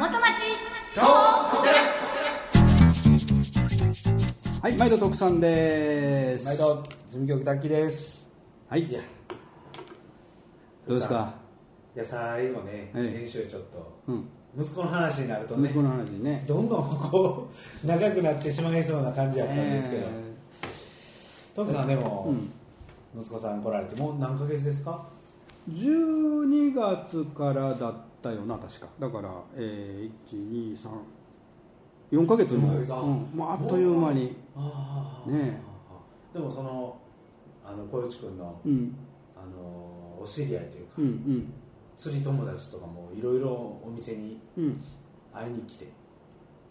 元町。トークデラッはい、毎度徳さんです。毎度事務局滝です。はい、いや。どうですか？いや最後ね、ええ先週ちょっとうん、息子の話になるとね息子の話にね。どんどんこう 長くなってしまいそうな感じだったんですけど、えトムさんでも、うん。息子さん来られてもう何ヶ月ですか？ー、12月からだったよな、確か。だから、えー、1、2、3、4ヶ月も、四ヶ月。あうん、もうあっという間に。ねでもそのあの小内君の、うん、あのお知り合いというか、うん、うん、釣り友達とかもいろいろお店にうん。会いに来て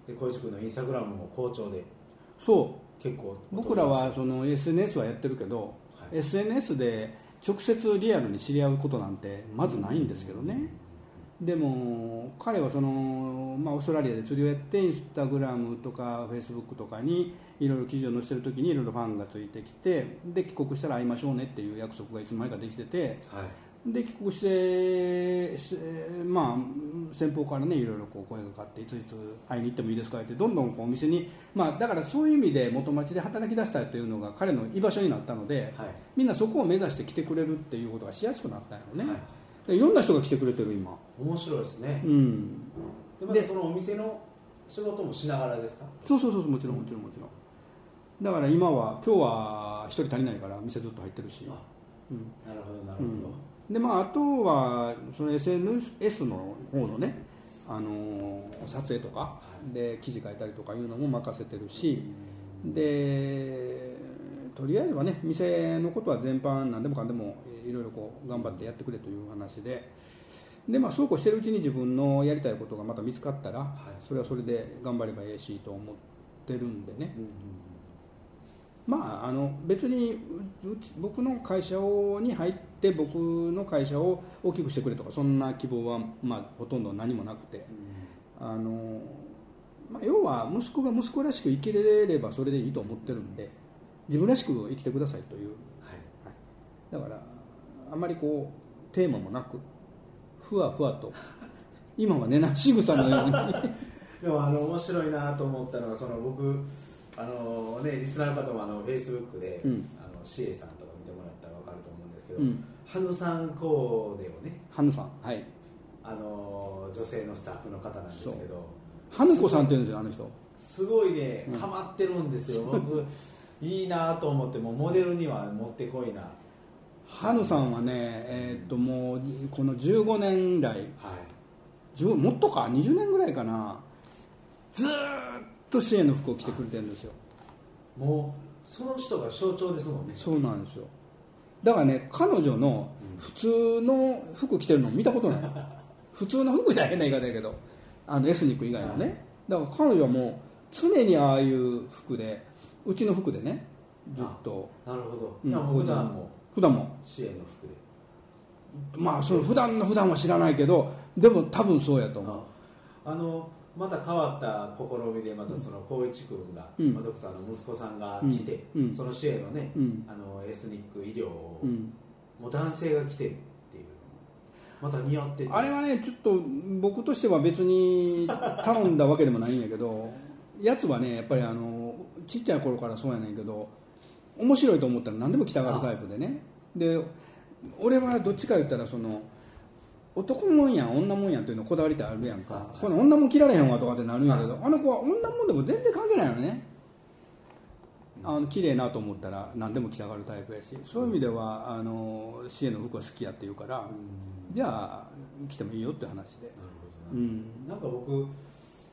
で小内君のインスタグラムも好調でそう。結構僕らはその SNS はやってるけど、はい。SNS で直接リアルに知り合うことなんてまずないんですけどね、でも彼はその、まあ、オーストラリアで釣りをやってインスタグラムとかフェイスブックとかにいろいろ記事を載せてる時にいろいろファンがついてきてで帰国したら会いましょうねっていう約束がいつの間にかできててはい。で帰国して、しまあ、先方からねいろいろこう声がかかっていついつ会いに行ってもいいですかってどんどんこうお店に、まあ、だからそういう意味で元町で働き出したいというのが彼の居場所になったので、はい。みんなそこを目指して来てくれるっていうことがしやすくなったんやろね、はい。でいろんな人が来てくれてる今。面白いですね、うん。でまたそのお店の仕事もしながらですか？そうそうそうもちろんもちろんもちろん。だから今は今日は一人足りないから店ずっと入ってるし、あうん。なるほどなるほど、うん。でまあ、あとはその SNS の方のね、あのー撮影とかで記事書いたりとかいうのも任せてるし、でとりあえずはね店のことは全般何でもかんでもいろいろこう頑張ってやってくれという話で。で、まあ、そうこうしてるうちに自分のやりたいことがまた見つかったら、い。それはそれで頑張ればええしと思ってるんでね、うんうんまあ、あの別にううち僕の会社をに入って僕の会社を大きくしてくれとかそんな希望は、まあ、ほとんど何もなくて。あの、まあ、要は息子が息子らしく生きれればそれでいいと思ってるんで自分らしく生きてくださいという、はい。はい、だからあんまりこうテーマもなくふわふわと 今はねなしぐさのように。でもあの面白いなと思ったのがその僕あのねリスナーの方もあのフェイスブックで、うん。あのシエさんとか見てもらったら分かると思うんですけど、うん。ハヌさんコーデをねハヌさんはい。あの女性のスタッフの方なんですけどハヌコさんって言うんですよあの人。すごいね、うん。ハマってるんですよ。僕いいなと思ってもうモデルにはもってこいなハヌさんはね、えーっともうこの15年来はい。10もっとか20年ぐらいかなずーっと支援の服を着てくれてるんですよ。もうその人が象徴ですもんね。そうなんですよ。だからね彼女の普通の服着てるの見たことない。普通の服じゃ変な言い方やけどあのエスニック以外のね。だから彼女はもう常にああいう服でうちの服でねずっと。なるほど、うんじゃあ普段も普段も？支援の服でまあその普段の普段は知らないけどでも多分そうやと思う。あのまた変わった試みでまたその光一君が、うん。まあ、徳さんの息子さんが来て、うん。うん。その支援のね、うん。あのエスニック医療を、うん。もう男性が来てるっていうまた似合ってて。あれはねちょっと僕としては別に頼んだわけでもないんやけどやつはねやっぱりあのちっちゃい頃からそうやねんけど面白いと思ったら何でも着たがるタイプでね。で俺はどっちか言ったらその男もんやん女もんやんっていうのこだわりってあるやんか、はいこの女もん着られへんわとかってなるんやけど、あの子は女もんでも全然関係ないのね。あの綺麗なと思ったら何でも着たがるタイプやし。そういう意味ではあの支援の服は好きやって言うから、うん。じゃあ来てもいいよって話で、なるほどな、うん、なんか僕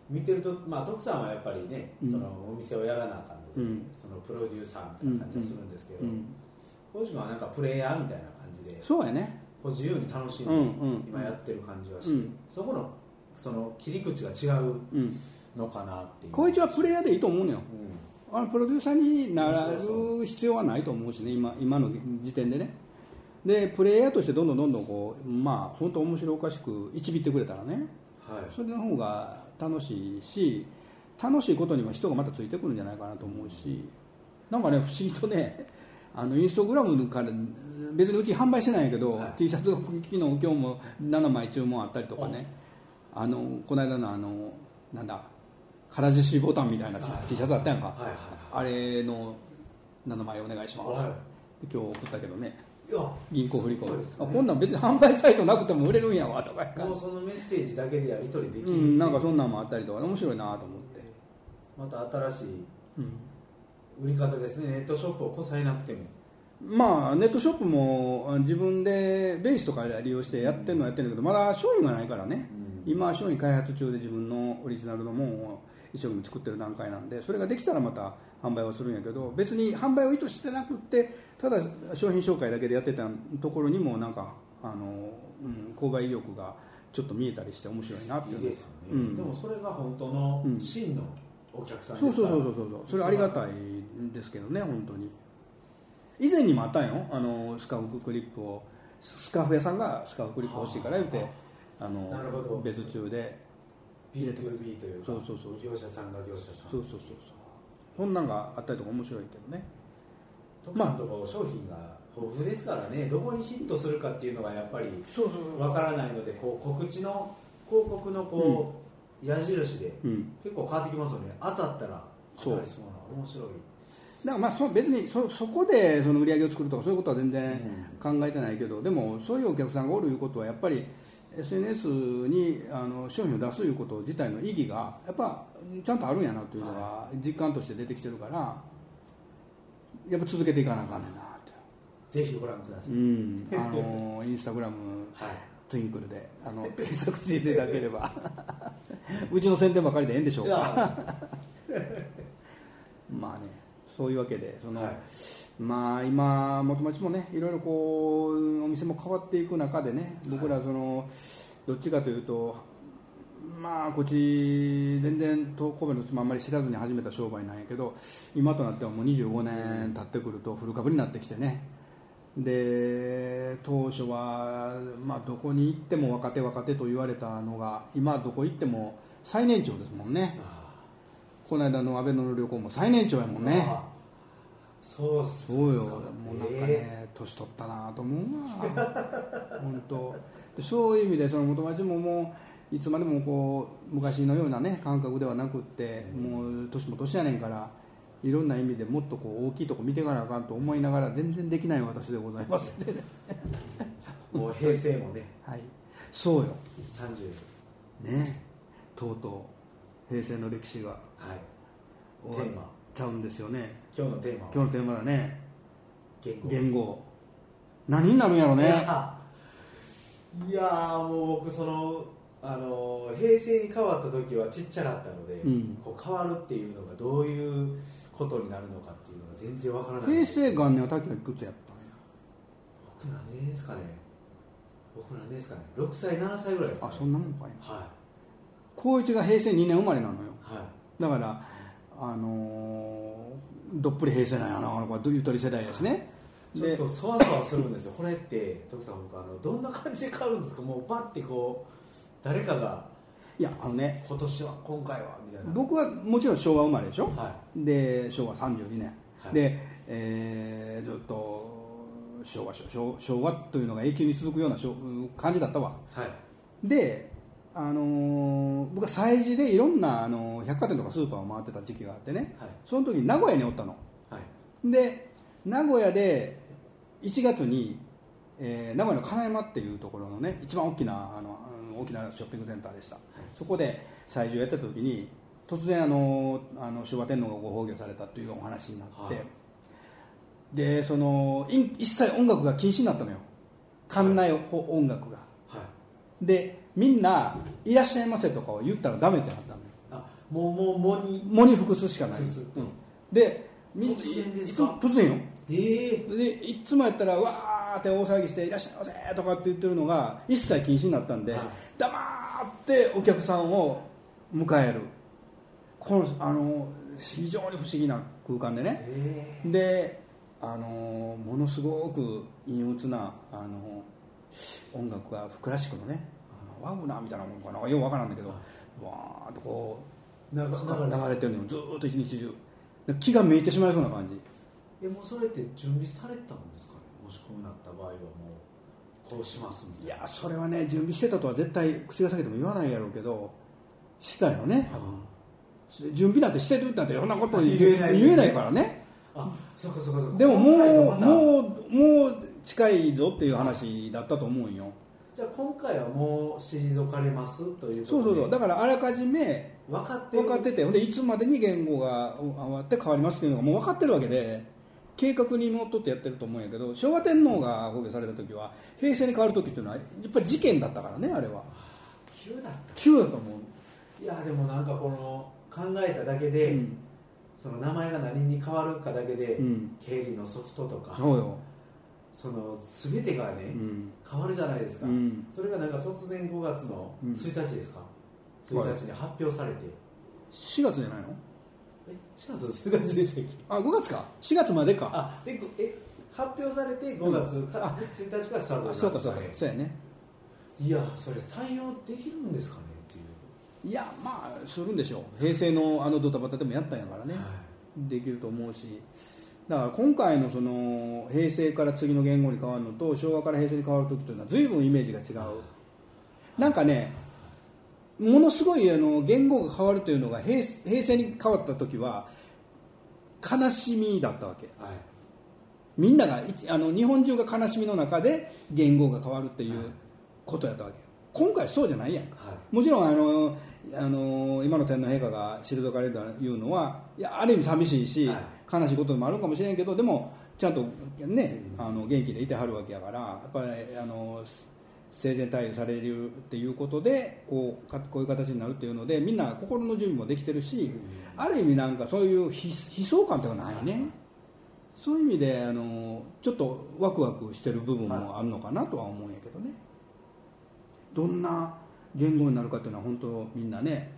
見てると、まあ、徳さんはやっぱりね、うん。そのお店をやらなあかんそのプロデューサーみたいな感じがするんですけど、うん。小石君はなんかプレイヤーみたいな感じでそうやね。自由に楽しんで今やってる感じはして、うん。そこのその切り口が違ううん。のかなっていう。光一はプレイヤーでいいと思うのよ。うん。あのプロデューサーになる必要はないと思うしね今今の時点でね。でプレイヤーとしてどんどんどんどんこうまあ本当面白おかしく一びってくれたらね。はい。それの方が楽しいし楽しいことには人がまたついてくるんじゃないかなと思うしなんかね不思議とね あのインスタグラムから別にうち販売してないんやけど、はい。T シャツが昨日今日も7枚注文あったりとかね。あのこの間のあのなんだ唐獅子ボタンみたいな T シャツあったやんか、はいはいあれの名前お願いします、はで今日送ったけどね。銀行振り込む、ね。あこんなん別に販売サイトなくても売れるんやわとかもうそのメッセージだけでやり取りできる、うん、なんかそんなんもあったりとか面白いなと思って、また新しいうん。売り方ですね。ネットショップをこさえなくても。まあネットショップもあ自分でベースとかで利用してやってるのはやってるけどまだ商品がないからね、今商品開発中で自分のオリジナルのものを一生懸命作ってる段階なんでそれができたらまた販売はするんやけど別に販売を意図してなくってただ商品紹介だけでやってたところにもなんかあの、うん、購買意欲がちょっと見えたりして面白いなっていいうね、うん。でもそれが本当のうん。真のお客さんそうそうそうそうそう。それありがたいんですけどね本当に。以前にもあったんよ。あのスカーフクリップを。スカーフ屋さんがスカーフクリップ欲しいから言うてあのなるほど。別注で。B2B というかそうそうそう業者さんが業者さん。そうそうそうそう。そんなんがあったりとか面白いけどね。徳さんとか商品が豊富ですからね。どこにヒットするかっていうのがやっぱりそうそうわからないのでこう告知の広告のこう、矢印でうん。結構変わってきますよね。当たったらそう。当たりそうな面白い。だからまあそ別にそそこでその売り上げを作るとかそういうことは全然考えてないけど、でもそういうお客さんがおるいうことはやっぱり SNS にあの商品を出すいうこと自体の意義がやっぱちゃんとあるんやなというのが実感として出てきてるからやっぱ続けていかなあかんねんなって、ぜひご覧ください、うん、あのインスタグラムはいトゥインクルであの検索していただければ。うちの宣伝ばかりでええんでしょういかや。まあねそういうわけでその、はい。まあ今元町もねいろいろこうお店も変わっていく中でね僕らその、どっちかというとまあこっち全然と神戸のうちもあんまり知らずに始めた商売なんやけど今となってはもう25年経ってくると古株になってきてねで当初は、まあ、どこに行っても若手若手と言われたのが今どこ行っても最年長ですもんね。あこの間の安倍の旅行も最年長やもんね。あそうそうよ、もうなんかね、え。年取ったなと思うわ、本当。でそういう意味で、その元町ももう、いつまでもこう昔のような、ね、感覚ではなくって、もう年も年やねんから、いろんな意味でもっとこう大きいとこ見ていかなあかんと思いながら、全然できない私でございます。ー もう平成もね。はい、そうよ、30ね、とうとう平成の歴史がはい。テーマ。ちゃうんですよね、今日のテーマは。今日のテーマだね、言語。言語、何になるんやろいね。や。いやーもう僕そのあの平成に変わった時はちっちゃかったので、うん。こう変わるっていうのがどういうことになるのかっていうのが全然わからない。平成元年は滝はいくつやったんや？僕何年ですかね。僕何年ですかね。6歳7歳ぐらいですか、あね、そんなもんかいな。は高一が平成2年生まれなのよ。いはい。だからあのーどっぷり平成なんやなあの子はゆとり世代やしね。ちょっとそわそわするんですよ。これって徳さん僕あのどんな感じで変わるんですか？もうバッてこう誰かがいやあのね。今年は今回はみたいな。僕はもちろん昭和生まれでしょ？はで昭和32年、はい。で、えーずっと昭和昭昭和というのが永久に続くような昭感じだったわ。いはい。であのー僕は催事でいろんな、あのー百貨店とかスーパーを回ってた時期があってね。はい。その時に名古屋におったの。はい。で名古屋で1月に、えー名古屋の金山っていうところのね一番大きなあのうん大きなショッピングセンターでした、そこで催事をやってた時に突然あのあの昭和天皇がご崩御されたというお話になって、はい。でそのい一切音楽が禁止になったのよ。館内音楽が。はい。でみんな「いらっしゃいませ」とかを言ったらダメってなったのよ。あもうもうもに。喪に服すしかない、うん。でみ突然ですか？いつも突然よ。ええでいつもやったらわーって大騒ぎして「いらっしゃいませ」とかって言ってるのが一切禁止になったんで、はい。黙ってお客さんを迎える。このあの非常に不思議な空間でね。ええであのものすごく陰鬱なあの音楽がクラシックのねワグナーみたいなもんかな。ようわからんだけど、はわーっとこう流れてる。のよ。ずーっと一日中。気がめいてしまいそうな感じ。えもうそれって準備されたんですか？ねもしこうなった場合はもうこうしますみたいいやそれはね準備してたとは絶対口が裂けても言わないやろうけどしてたよね。多分準備なんてしてるなんてそんなこと言えない言えないからね。なあそうかそうかそうか。でももうもうもう近いぞっていう話だったと思うんよ。じゃあ今回はもう退かれますということで。そうそうそう。だからあらかじめ分かってる。分かっててほんでいつまでに言語が終わって変わりますっていうのがもう分かってるわけで計画にのっとってやってると思うんやけど昭和天皇が崩御された時は平成に変わる時っていうのはやっぱり事件だったからねあれは。急だった。急だと思う。いやでもなんかこの考えただけで、うん。その名前が何に変わるかだけで、うん。経理のソフトとかそうよ、その全てがね、うん。変わるじゃないですか、うん。それがなんか突然5月のうん。1日ですか、1日に発表されて、4月じゃないの？え4月の1日でしたっけあ5月か。4月までか。あでごえ発表されて5月か、うんあで1日からスタートそうかそうか。ねそうやね。いやそれ対応できるんですかねっていう、いやまあするんでしょう。平成のあのドタバタでもやったんやからね、はい。できると思うし。だから今回のその平成から次の言語に変わるのと昭和から平成に変わる時というのは随分イメージが違う。なんかねものすごいあの言語が変わるというのが平平成に変わった時は悲しみだったわけ。はい。みんなが一あの日本中が悲しみの中で言語が変わるっていうことやったわけ。今回そうじゃないやんか。はい。もちろんあのあの今の天皇陛下が退かれるというのはいやある意味寂しいし、はい。悲しいことでもあるかもしれんけどでもちゃんとねあの元気でいてはるわけやからやっぱりあの生前退位されるっていうことでこうかこういう形になるっていうのでみんな心の準備もできてるしある意味なんかそういう悲悲壮感というのはないね。そういう意味であのちょっとワクワクしてる部分もあるのかなとは思うんやけどね。どんな言語になるかっていうのは本当みんなね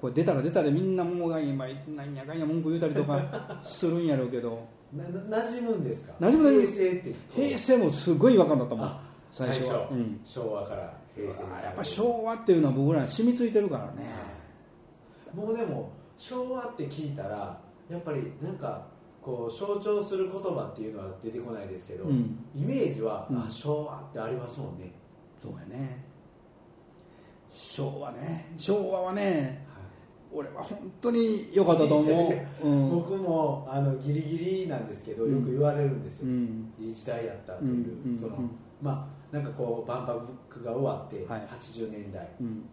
これ出たら出たでみんなもうがんやかんや文句言うたりとかするんやろうけど。なな馴染むんですか？平成って平成もすごい違和感だったもん。あ最初。はうん。昭和から平成。にやっぱ昭和っていうのは僕らに染みついてるからね。もうでも昭和って聞いたらやっぱりなんかこう象徴する言葉っていうのは出てこないですけど、うん。イメージは、うん。あ昭和ってありますもんね、そうやね。昭和ね。昭和はね俺は本当に良かったと思う、うん。僕もあのギリギリなんですけどよく言われるんですよ、うん。いい時代やったという、その、うんまあなんかこう万博が終わってはい。80年代、うん。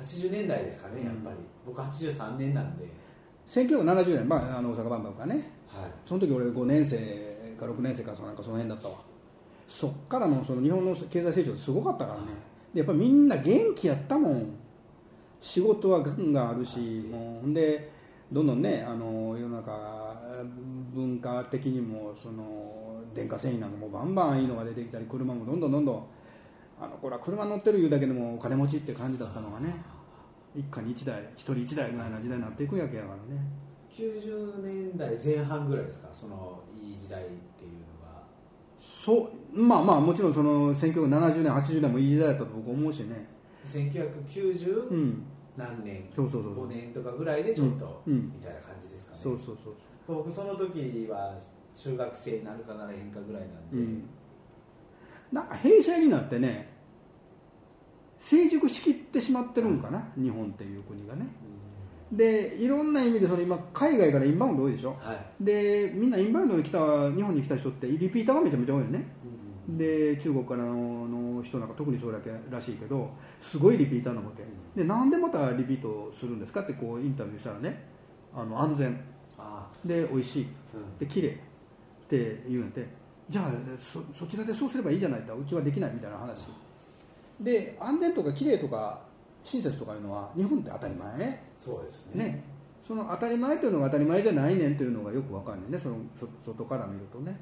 80年代ですかねやっぱり、僕83年なんで、1970年、まあ、あの大阪万博がね。はい、その時俺5年生か6年生かそなんかその辺だったわ。そっからのその日本の経済成長すごかったからね。でやっぱりみんな元気やったもん。仕事はガンガンあるしもうでどんどんねあの世の中文化的にもその電化製品なんかもバンバンいいのが出てきたり車もどんどんどんどんあのこれは車乗ってるいうだけでもお金持ちって感じだったのがね一家に一台一人一台ぐらいの時代になっていくわけやからね。90年代前半ぐらいですかそのいい時代っていうのが。そうまあまあもちろんその1970年80年もいい時代だったと僕思うしね。1990うん何年、そうそうそう5年とかぐらいでちょっと、うん。うん。みたいな感じですかね。そうそうそう僕その時は中学生になるかならへんかぐらいなんで、うん。なんか平成になってね成熟しきってしまってるんかな、日本っていう国がね。でいろんな意味でその今海外からインバウンド多いでしょ？はい、でみんなインバウンドに来た日本に来た人ってリピーターがめちゃめちゃ多いよねで中国からのの人なんか特にそうだけらしいけどすごいリピーターなわけでなんでまたリピートするんですか？ってこうインタビューしたらねあの安全。あで美味しい。うん。で綺麗。って言うんやて。じゃあそそちらでそうすればいいじゃないと。うちはできない。みたいな話。で安全とか綺麗とか親切とかいうのは日本って当たり前。そうですね。ね。その当たり前というのが当たり前じゃないねんというのがよくわかんないね。そのそ外から見るとね。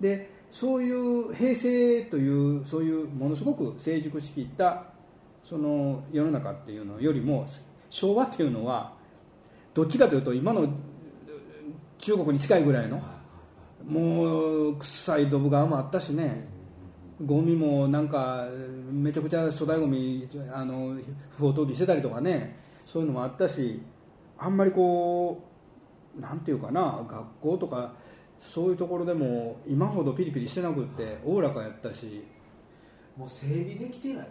でそういう平成というそういうものすごく成熟しきったその世の中っていうのよりも昭和っていうのはどっちかというと今の中国に近いぐらいのもう臭いドブ川もあったしね。ゴミもなんかめちゃくちゃ粗大ゴミあの不法投棄してたりとかね。そういうのもあったしあんまりこうなんていうかな学校とかそういうところでも今ほどピリピリしてなくっておおらかやったし。もう整備できてない。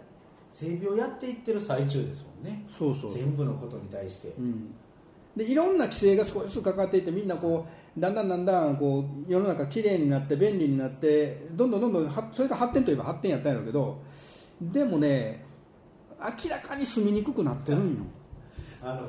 整備をやっていってる最中ですもんね。そうそう。全部のことに対して、うん、でいろんな規制が少しずつかかっていってみんなこうだんだんだんだんこう世の中きれいになって便利になってどんどんどんどんはそれが発展といえば発展やったんやろうけどでもね明らかに住みにくくなってるんよ、あの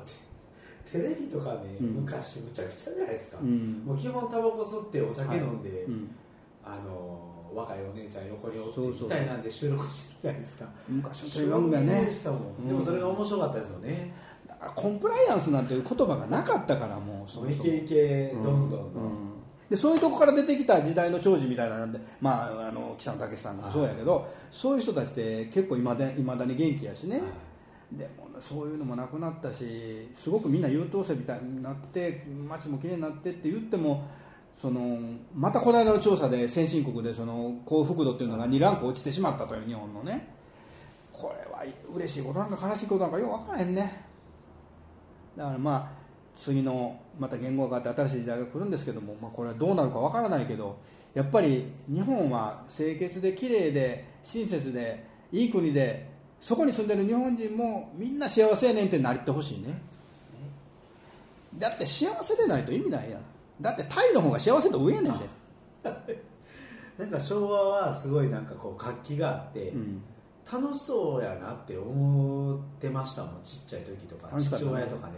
テテレビとかね、うん。昔むちゃくちゃじゃないですか、うん。もう基本タバコ吸ってお酒飲んで、うん。あの若いお姉ちゃん横におってみたいなんで収録してるじゃないですか。昔のテレビ番組はねでしたもん、うん。でもそれが面白かったですよね、だからコンプライアンスなんていう言葉がなかったからもうイケイケどんどんの、うん。でそういうとこから出てきた時代の長寿みたいななんで、まあ、あの北野武さんがそうやけどそういう人たちって結構いまだいまだに元気やしね、でもそういうのもなくなったしすごくみんな優等生みたいになって街もきれいになってって言ってもそのまたこの間の調査で先進国でその幸福度っていうのが2ランク落ちてしまったという日本のね。これは嬉しいことなんか悲しいことなんかよく分からへんねだ。からまあ次のまた言語があって新しい時代が来るんですけども、まあ、これはどうなるか分からないけどやっぱり日本は清潔で綺麗で親切でいい国でそこに住んでる日本人もみんな幸せやねんってなりってほしいね。だって幸せでないと意味ないやん。だってタイの方が幸せと上やねんで、なんか昭和はすごいなんかこう活気があって、うん、楽しそうやなって思ってましたもん。ちっちゃい時とかね。父親とかね、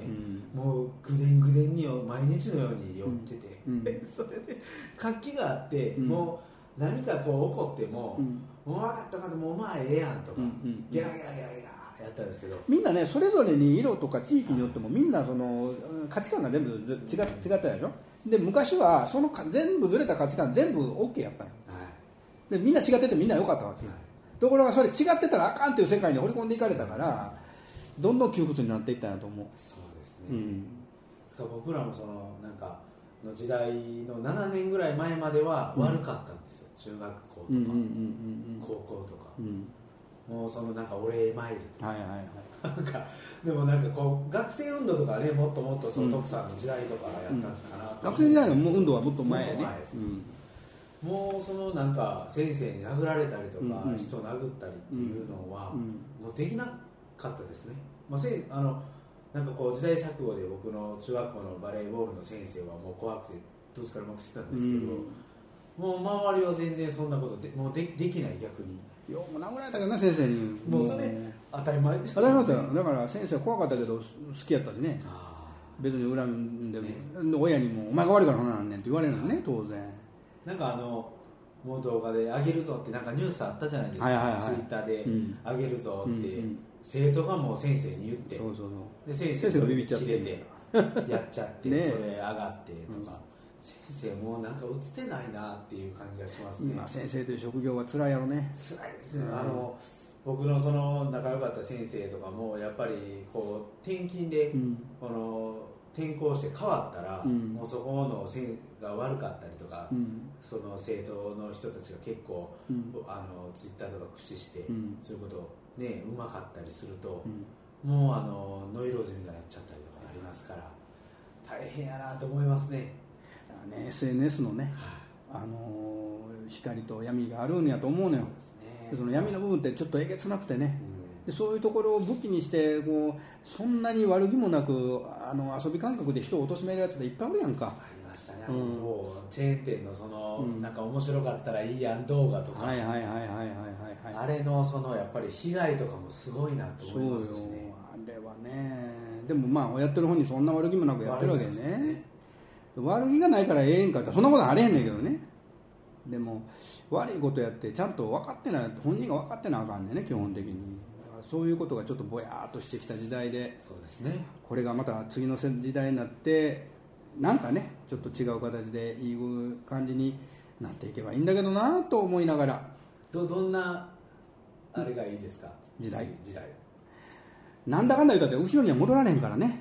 うん。もうぐでんぐでんに毎日のように寄ってて、うん。うん。それで活気があって、うん。もう何かこう起こっても、うん。もう分かった分かったもうまあええやんとか、うんうんゲラゲラゲラゲラやったんですけど。みんなねそれぞれに色とか地域によってもみんなそのうん価値観が全部ず違違ったでしょ？で昔はそのか全部ずれた価値観全部 OK やったんよ。はい。でみんな違っててみんな良かったわけよ、はい。ところがそれ違ってたらあかんっていう世界に掘り込んでいかれたからどんどん窮屈になっていったんやと思う、そうですね、うん。ですから僕らもそのなんかの時代の7年ぐらい前までは悪かったんですよ、中学校とか、うんうんうんうん高校とか。うん。うんもうそのなんかお礼参りとはいはいはい。かなんかでもなんかこう学生運動とかねもっともっとそうんの徳さんの時代とかやったんかなと学生時代の運動はもっと前やね。ですうん。もうそのなんか先生に殴られたりとか、うんうん。人を殴ったりっていうのは、うんもうできなかったですね、まあ、せいあのなんかこう時代錯誤で僕の中学校のバレーボールの先生はもう怖くてどうつからうまくしてたんですけど、もう周りは全然そんなことでもうでできない逆に。ようも殴られたけどな先生に。もうそれ当たり前当たり前だよ。だから先生は怖かったけど好きやったしね。あ別に恨んでも、親にも「お前が悪いからそんなんなんねん」って言われるのね当然。ーなんかあのもう動画で上げるぞってなんかニュースあったじゃないですか、はいはいはい。ツイッターでうん。上げるぞって、うんうん。生徒がもう先生に言って。そうそう。で先先生がビビっちゃってやっちゃって、ね。それ上がってとか、先生もうなんか映ってないなっていう感じがしますね、まあ、先生という職業は辛いやろね。辛いですね、うん。あの僕のその仲良かった先生とかもやっぱりこう転勤でうん。この転校して変わったら、うん。もうそこのせが悪かったりとか、うん。その生徒の人たちが結構うん。あのツイッターとか駆使して、うん。そういうことねうまかったりするとう、ん。もうあのノイローゼみたいになっちゃったりとかありますから大変やなと思いますね、ね SNS のね、はい。あのー光と闇があるんやと思うのよ。そね。でその闇の部分ってちょっとえげつなくてね。うん。でそういうところを武器にしてこうそんなに悪気もなくあの遊び感覚で人を貶めるやつでいっぱいあるやんか。ありましたね、うん。もうチェーン店のその、うん。なんか面白かったらいいやん動画とか、はいはいはいはいはいはいはい。あれのそのやっぱり被害とかもすごいなと思いますしね。あれはね。でもまあやってる本人そんな悪気もなくやってるわけね。ね悪気がないからええんかってそんなことあれへんねんけどね。でも悪いことやってちゃんと分かってない本人が分かってなあかんねんね基本的に。そういうことがちょっとぼやーっとしてきた時代で。そうですね。これがまた次の時代になってなんかねちょっと違う形でいい感じになっていけばいいんだけどなと思いながら。どどんなあれがいいですか？時代。時代。なんだかんだ言うたって後ろには戻られへんからね。は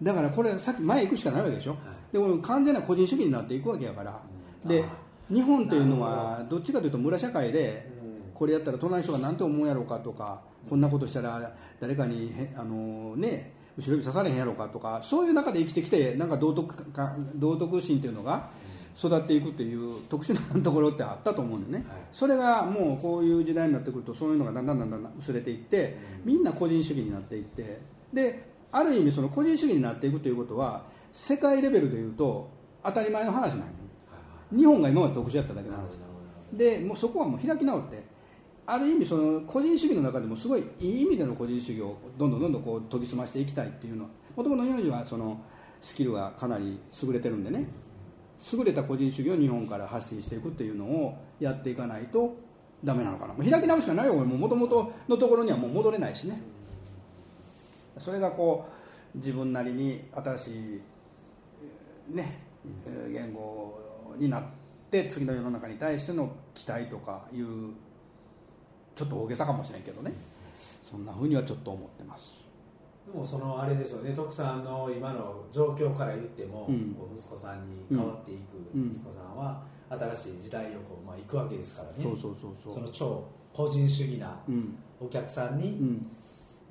い。だからこれさっき前行くしかないわけでしょ、はいでも完全な個人主義になっていくわけやから、うん。であ日本というのはど。っちかというと村社会でうん。これやったら隣の人が何て思うやろうかとかこんなことしたら誰かにへあのね後ろ指刺されへんやろうかとかそういう中で生きてきてなんか道徳か道徳心っていうのが育っていくっていう特殊なところってあったと思うんでね、はい。それがもうこういう時代になってくるとそういうのがだんだんだんだん薄れていって、みんな個人主義になっていってである意味その個人主義になっていくということは世界レベルでいうと当たり前の話なん日本が今まで特殊やっただけの話。でもうそこはもう開き直ってある意味その個人主義の中でもすごいいい意味での個人主義をどんどんどんどんこう研ぎ澄ましていきたいっていうの。はもともと日本人はそのスキルがかなり優れてるんでね。優れた個人主義を日本から発信していくっていうのをやっていかないとダメなのかな。もう開き直るしかないよ。もともとのところにはもう戻れないしね。それがこう自分なりに新しいえーねえー言語になって次の世の中に対しての期待とかいうちょっと大げさかもしれんけどね。そんなふうにはちょっと思ってます。でもそのあれですよね。徳さんの今の状況から言っても、うん。息子さんに変わっていくうん。息子さんは新しい時代をこう、まあ、行くわけですからね。そうそうそうそう。その超個人主義なうん。お客さんに、うん。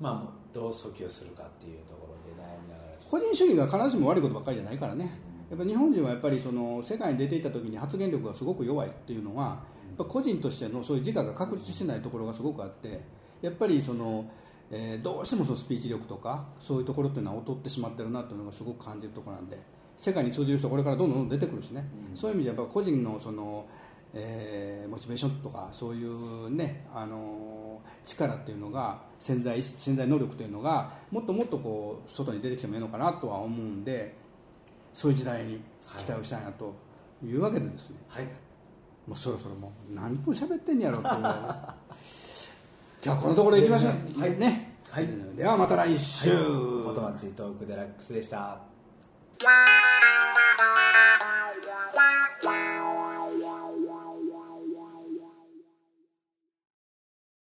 まあ、どう訴求するかっていうところで悩みながら。個人主義が必ずしも悪いことばっかりじゃないからねやっぱ日本人はやっぱりその世界に出ていった時に発言力がすごく弱いっていうのはやっぱ個人としてのそういう自我が確立してないところがすごくあってやっぱりその、えーどうしてもそのスピーチ力とかそういうところっていうのは劣ってしまってるなっていうのがすごく感じるところなんで世界に通じる人これからどんどん出てくるしね、うん。そういう意味でやっぱ個人のその、えーモチベーションとかそういうね、あのー力っていうのが潜在潜在能力というのがもっともっとこう外に出てきてもいいのかなとは思うんでそういう時代に期待をしたいなというわけでですね、とはい。もうそろそろもう何分喋ってんやろっていう。今日はこのところでいきましょう、はい。ね、はい。ではまた来週、元町トークデラックスでした.